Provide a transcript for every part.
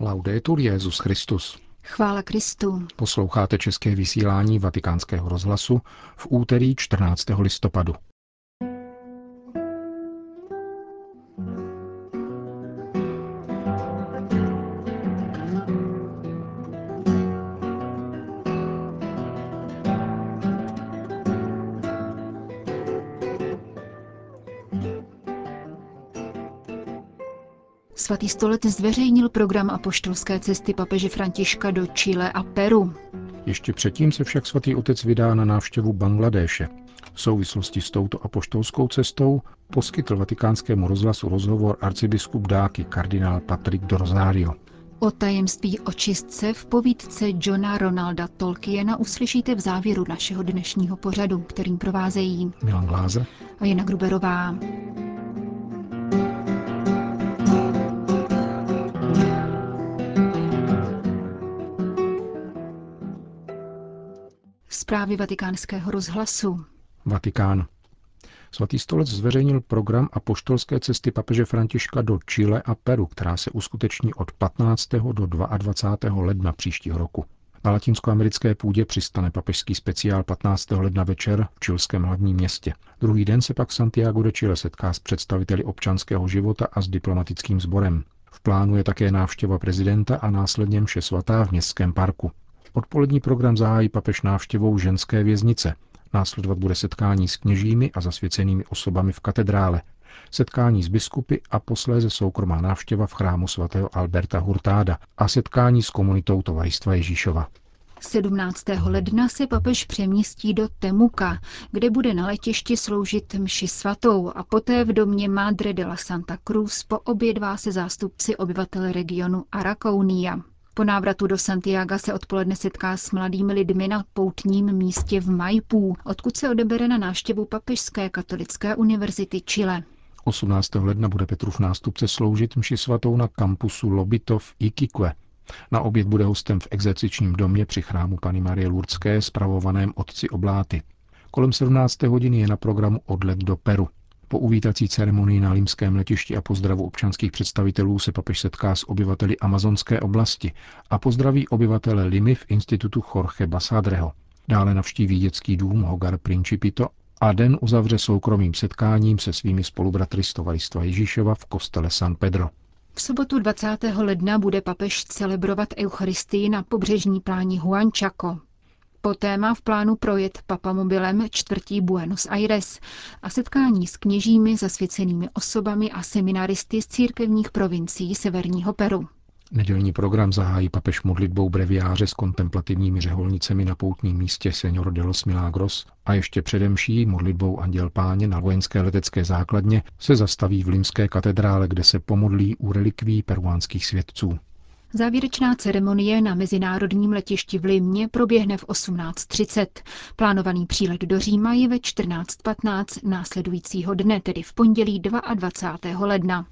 Laudetur Jezus Christus. Chvála Kristu. Posloucháte české vysílání Vatikánského rozhlasu v úterý 14. listopadu. Svatý stolec zveřejnil program apoštolské cesty papeže Františka do Chile a Peru. Ještě předtím se však svatý otec vydá na návštěvu Bangladéše. V souvislosti s touto apoštolskou cestou poskytl vatikánskému rozhlasu rozhovor arcibiskup Dáky kardinál Patrick Dorzario. O tajemství očistce v povídce Johna Ronalda Tolkiena uslyšíte v závěru našeho dnešního pořadu, kterým provázejí Milan Glázer a Jana Gruberová. Zprávy vatikánského rozhlasu. Vatikán. Svatý stolec zveřejnil program a poštolské cesty papeže Františka do Chile a Peru, která se uskuteční od 15. do 22. ledna příštího roku. Na latinskoamerické půdě přistane papežský speciál 15. ledna večer v čilském hlavním městě. Druhý den se pak Santiago de Chile setká s představiteli občanského života a s diplomatickým sborem. V plánu je také návštěva prezidenta a následně mše svatá v městském parku. Odpolední program zahájí papež návštěvou ženské věznice. Následovat bude setkání s kněžími a zasvěcenými osobami v katedrále, setkání s biskupy a posléze soukromá návštěva v chrámu svatého Alberta Hurtáda a setkání s komunitou Tovaristva Ježíšova. 17. ledna se papež přemístí do Temuka, kde bude na letišti sloužit mši svatou a poté v domě Madre de la Santa Cruz poobědvá se zástupci obyvatel regionu Arakounia. Po návratu do Santiago se odpoledne setká s mladými lidmi na poutním místě v Maipú, odkud se odebere na návštěvu Papežské katolické univerzity Chile. 18. ledna bude Petrův nástupce sloužit mši svatou na kampusu Lobitov Iquique. Na oběd bude hostem v exercičním domě při chrámu Pany Marie Lurdské, spravovaném otci Obláty. Kolem 17. hodiny je na programu odlet do Peru. Po uvítací ceremonii na limském letišti a pozdravu občanských představitelů se papež setká s obyvateli amazonské oblasti a pozdraví obyvatele Limy v institutu Jorge Basadreho. Dále navštíví dětský dům Hogar Principito a den uzavře soukromým setkáním se svými spolubratry z Tovaristva Ježíšova v kostele San Pedro. V sobotu 20. ledna bude papež celebrovat Eucharistii na pobřežní pláni Huanchaco. Poté má v plánu projet papamobilem čtvrtí Buenos Aires a setkání s kněžími, zasvěcenými osobami a seminaristy z církevních provincií severního Peru. Nedělní program zahájí papež modlitbou breviáře s kontemplativními řeholnicemi na poutním místě Senor de los Milagros a ještě předemší modlitbou Anděl Páně na vojenské letecké základně se zastaví v Limské katedrále, kde se pomodlí u relikví peruánských svědců. Závěrečná ceremonie na mezinárodním letišti v Limě proběhne v 18.30. Plánovaný přílet do Říma je ve 14.15 následujícího dne, tedy v pondělí 22. ledna.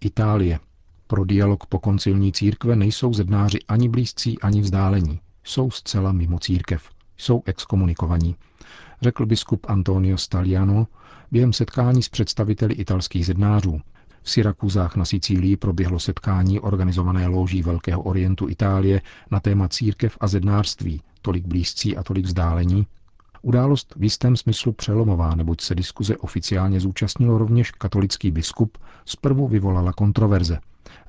Itálie. Pro dialog po koncilní církve nejsou zednáři ani blízcí, ani vzdálení. Jsou zcela mimo církev. Jsou exkomunikovaní, řekl biskup Antonio Staliano během setkání s představiteli italských zednářů. V Syrakuzách na Sicílii proběhlo setkání organizované louží Velkého orientu Itálie na téma církev a zednářství, tolik blízcí a tolik vzdálení. Událost v jistém smyslu přelomová, neboť se diskuze oficiálně zúčastnil rovněž katolický biskup, zprvu vyvolala kontroverze.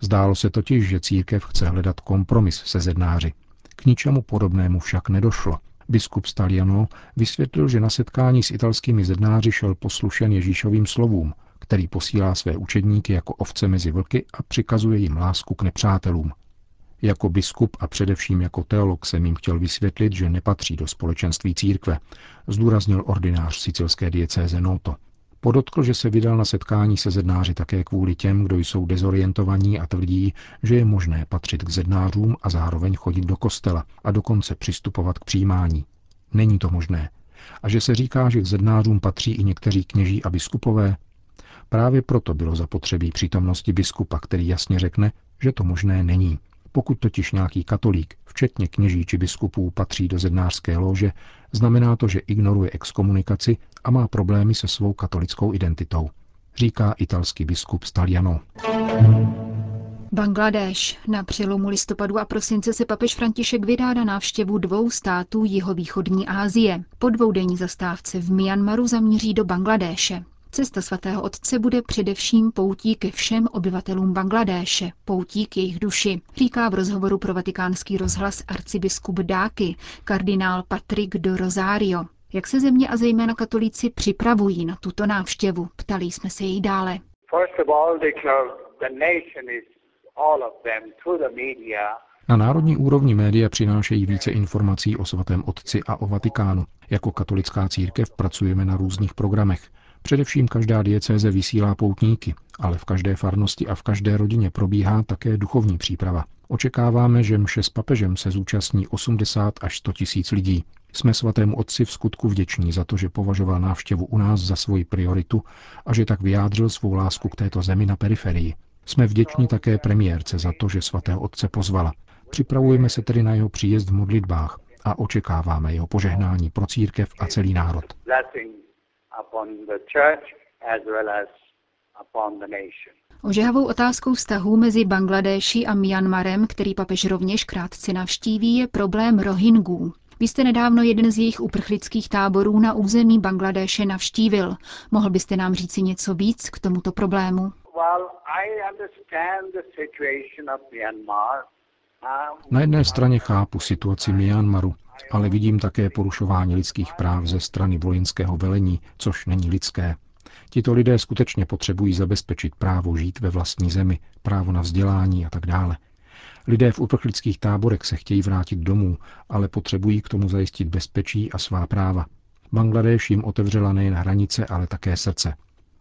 Zdálo se totiž, že církev chce hledat kompromis se zednáři. K ničemu podobnému však nedošlo. Biskup Staliano vysvětlil, že na setkání s italskými zednáři šel poslušen Ježíšovým slovům, který posílá své učedníky jako ovce mezi vlky a přikazuje jim lásku k nepřátelům. Jako biskup a především jako teolog jsem jim chtěl vysvětlit, že nepatří do společenství církve, zdůraznil ordinář sicilské diecéze Noto. Podotkl, že se vydal na setkání se zednáři také kvůli těm, kdo jsou dezorientovaní a tvrdí, že je možné patřit k zednářům a zároveň chodit do kostela a dokonce přistupovat k přijímání. Není to možné. A že se říká, že k zednářům patří i někteří kněží a biskupové, Právě proto bylo zapotřebí přítomnosti biskupa, který jasně řekne, že to možné není. Pokud totiž nějaký katolík, včetně kněží či biskupů, patří do zednářské lože, znamená to, že ignoruje exkomunikaci a má problémy se svou katolickou identitou. říká italský biskup Staliano. Bangladeš. Na přelomu listopadu a prosince se papež František vydá na návštěvu dvou států jihovýchodní Asie. Po dvoudenní zastávce v Myanmaru zamíří do Bangladéše. Cesta svatého otce bude především poutí ke všem obyvatelům Bangladéše, poutí k jejich duši, říká v rozhovoru pro vatikánský rozhlas arcibiskup Dáky, kardinál Patrick do Rosario. Jak se země a zejména katolíci připravují na tuto návštěvu, ptali jsme se jej dále. Na národní úrovni média přinášejí více informací o svatém otci a o Vatikánu. Jako katolická církev pracujeme na různých programech. Především každá diecéze vysílá poutníky, ale v každé farnosti a v každé rodině probíhá také duchovní příprava. Očekáváme, že mše s papežem se zúčastní 80 až 100 tisíc lidí. Jsme svatému otci v skutku vděční za to, že považoval návštěvu u nás za svoji prioritu a že tak vyjádřil svou lásku k této zemi na periferii. Jsme vděční také premiérce za to, že svatého otce pozvala. Připravujeme se tedy na jeho příjezd v modlitbách a očekáváme jeho požehnání pro církev a celý národ. Ožehavou otázkou vztahů mezi Bangladéší a Myanmarem, který papež rovněž krátce navštíví, je problém Rohingů. Vy jste nedávno jeden z jejich uprchlických táborů na území Bangladéše navštívil. Mohl byste nám říci něco víc k tomuto problému? Na jedné straně chápu situaci Myanmaru, ale vidím také porušování lidských práv ze strany vojenského velení, což není lidské. Tito lidé skutečně potřebují zabezpečit právo žít ve vlastní zemi, právo na vzdělání a tak dále. Lidé v uprchlických táborech se chtějí vrátit domů, ale potřebují k tomu zajistit bezpečí a svá práva. Bangladeš jim otevřela nejen hranice, ale také srdce.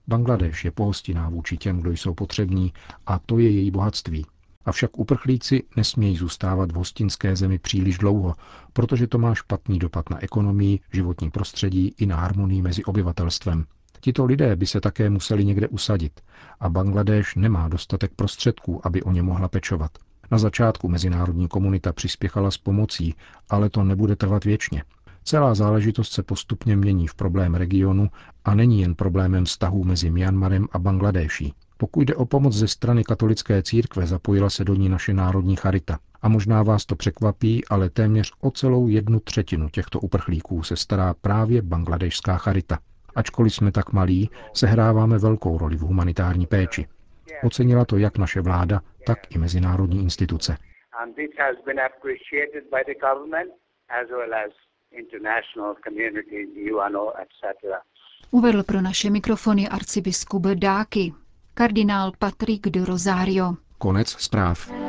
Bangladeš je pohostinná vůči těm, kdo jsou potřební, a to je její bohatství. Avšak uprchlíci nesmějí zůstávat v hostinské zemi příliš dlouho, protože to má špatný dopad na ekonomii, životní prostředí i na harmonii mezi obyvatelstvem. Tito lidé by se také museli někde usadit a Bangladeš nemá dostatek prostředků, aby o ně mohla pečovat. Na začátku mezinárodní komunita přispěchala s pomocí, ale to nebude trvat věčně. Celá záležitost se postupně mění v problém regionu a není jen problémem vztahů mezi Myanmarem a Bangladéší. Pokud jde o pomoc ze strany katolické církve, zapojila se do ní naše národní charita. A možná vás to překvapí, ale téměř o celou jednu třetinu těchto uprchlíků se stará právě bangladešská charita. Ačkoliv jsme tak malí, sehráváme velkou roli v humanitární péči. Ocenila to jak naše vláda, tak i mezinárodní instituce. Uvedl pro naše mikrofony arcibiskup Dáky, kardinál Patrick de Rosario. Konec zpráv.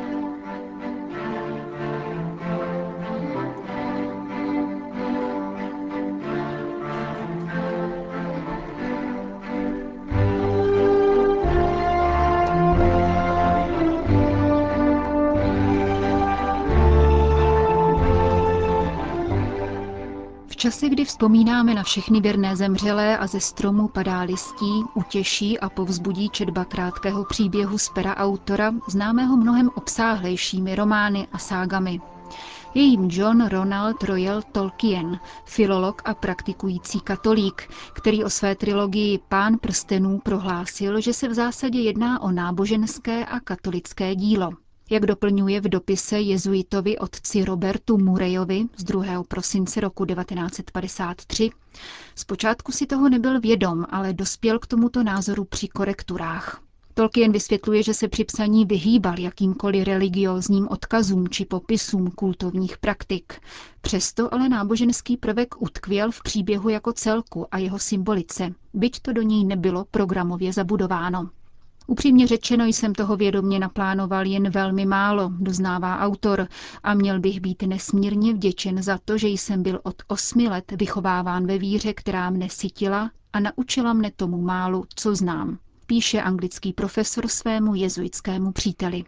Čase, kdy vzpomínáme na všechny věrné zemřelé a ze stromu padá listí, utěší a povzbudí četba krátkého příběhu z pera autora, známého mnohem obsáhlejšími romány a ságami. Je jim John Ronald Royal Tolkien, filolog a praktikující katolík, který o své trilogii Pán prstenů prohlásil, že se v zásadě jedná o náboženské a katolické dílo. Jak doplňuje v dopise jezuitovi otci Robertu Murejovi z 2. prosince roku 1953, zpočátku si toho nebyl vědom, ale dospěl k tomuto názoru při korekturách. Tolkien vysvětluje, že se při psaní vyhýbal jakýmkoliv religiózním odkazům či popisům kultovních praktik. Přesto ale náboženský prvek utkvěl v příběhu jako celku a jeho symbolice, byť to do něj nebylo programově zabudováno. Upřímně řečeno jsem toho vědomně naplánoval jen velmi málo, doznává autor, a měl bych být nesmírně vděčen za to, že jsem byl od osmi let vychováván ve víře, která mne sytila a naučila mne tomu málu, co znám, píše anglický profesor svému jezuitskému příteli.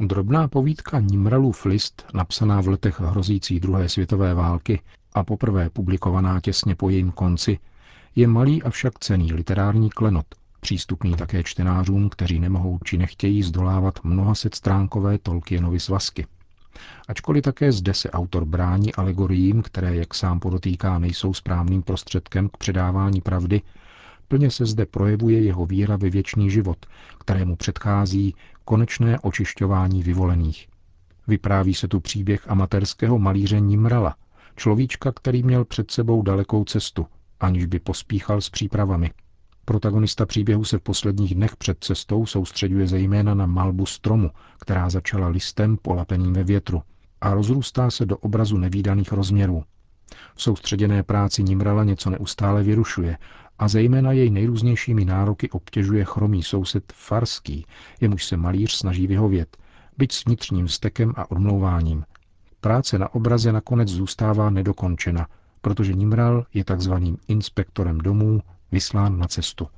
Drobná povídka Nimralův list, napsaná v letech hrozící druhé světové války a poprvé publikovaná těsně po jejím konci, je malý avšak cený literární klenot, přístupný také čtenářům, kteří nemohou či nechtějí zdolávat mnoha set stránkové Tolkienovy svazky. Ačkoliv také zde se autor brání alegoriím, které, jak sám podotýká, nejsou správným prostředkem k předávání pravdy, Plně se zde projevuje jeho víra ve věčný život, kterému předchází konečné očišťování vyvolených. Vypráví se tu příběh amatérského malíře Nimrala, človíčka, který měl před sebou dalekou cestu, aniž by pospíchal s přípravami. Protagonista příběhu se v posledních dnech před cestou soustředuje zejména na malbu stromu, která začala listem polapeným ve větru a rozrůstá se do obrazu nevýdaných rozměrů. V soustředěné práci Nimrala něco neustále vyrušuje a zejména jej nejrůznějšími nároky obtěžuje chromý soused Farský, jemuž se malíř snaží vyhovět, byť s vnitřním stekem a odmlouváním. Práce na obraze nakonec zůstává nedokončena, protože Nimral je takzvaným inspektorem domů vyslán na cestu.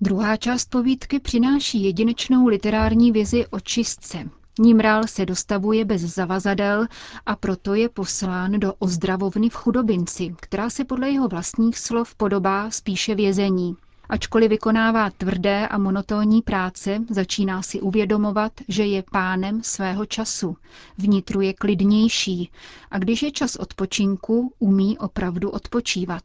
Druhá část povídky přináší jedinečnou literární vizi o čistce. Nimral se dostavuje bez zavazadel a proto je poslán do ozdravovny v chudobinci, která se podle jeho vlastních slov podobá spíše vězení. Ačkoliv vykonává tvrdé a monotónní práce, začíná si uvědomovat, že je pánem svého času. Vnitru je klidnější a když je čas odpočinku, umí opravdu odpočívat.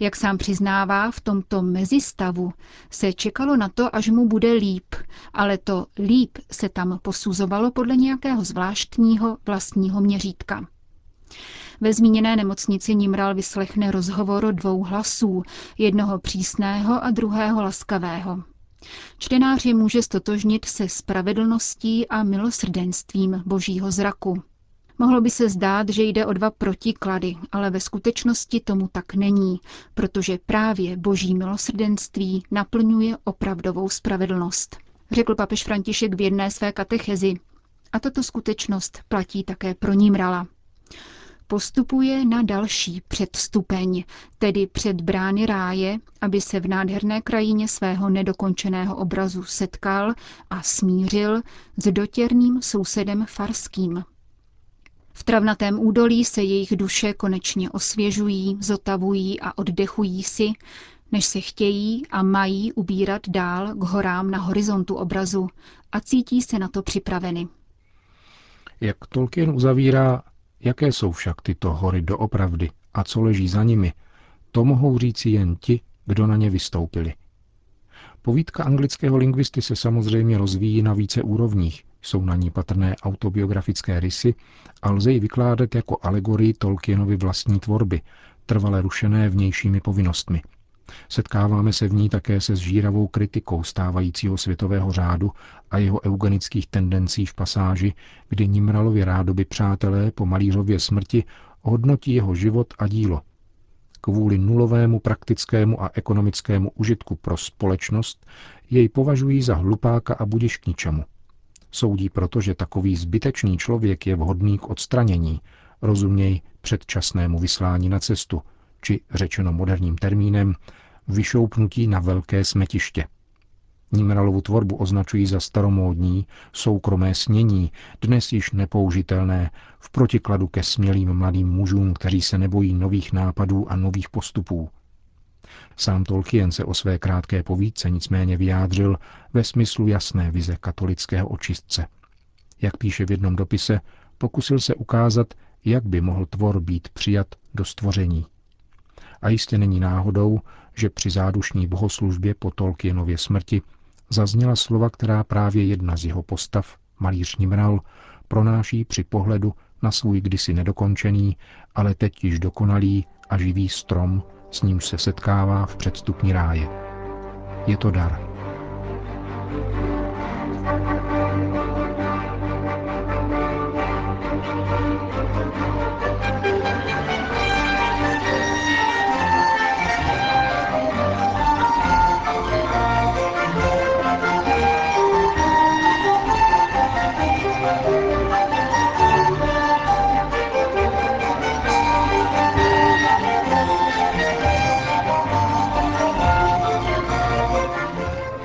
Jak sám přiznává, v tomto mezistavu se čekalo na to, až mu bude líp, ale to líp se tam posuzovalo podle nějakého zvláštního vlastního měřítka. Ve zmíněné nemocnici Nimral vyslechne rozhovor dvou hlasů, jednoho přísného a druhého laskavého. Čtenář je může stotožnit se spravedlností a milosrdenstvím božího zraku. Mohlo by se zdát, že jde o dva protiklady, ale ve skutečnosti tomu tak není, protože právě boží milosrdenství naplňuje opravdovou spravedlnost. Řekl papež František v jedné své katechezi. A tato skutečnost platí také pro Nímrala postupuje na další předstupeň, tedy před brány ráje, aby se v nádherné krajině svého nedokončeného obrazu setkal a smířil s dotěrným sousedem farským. V travnatém údolí se jejich duše konečně osvěžují, zotavují a oddechují si, než se chtějí a mají ubírat dál k horám na horizontu obrazu a cítí se na to připraveny. Jak Tolkien uzavírá Jaké jsou však tyto hory doopravdy a co leží za nimi, to mohou říci jen ti, kdo na ně vystoupili. Povídka anglického lingvisty se samozřejmě rozvíjí na více úrovních, jsou na ní patrné autobiografické rysy a lze ji vykládat jako alegorii Tolkienovy vlastní tvorby, trvale rušené vnějšími povinnostmi – Setkáváme se v ní také se zžíravou kritikou stávajícího světového řádu a jeho eugenických tendencí v pasáži, kdy Nimralovi rádoby přátelé po malířově smrti hodnotí jeho život a dílo. Kvůli nulovému praktickému a ekonomickému užitku pro společnost jej považují za hlupáka a budiš k ničemu. Soudí proto, že takový zbytečný člověk je vhodný k odstranění, rozuměj předčasnému vyslání na cestu, či řečeno moderním termínem, vyšoupnutí na velké smetiště. Nímralovu tvorbu označují za staromódní, soukromé snění, dnes již nepoužitelné, v protikladu ke smělým mladým mužům, kteří se nebojí nových nápadů a nových postupů. Sám Tolkien se o své krátké povídce nicméně vyjádřil ve smyslu jasné vize katolického očistce. Jak píše v jednom dopise, pokusil se ukázat, jak by mohl tvor být přijat do stvoření. A jistě není náhodou, že při zádušní bohoslužbě po Tolkienově smrti zazněla slova, která právě jedna z jeho postav, malíř Nimral, pronáší při pohledu na svůj kdysi nedokončený, ale teď již dokonalý a živý strom, s ním se setkává v předstupní ráje. Je to dar.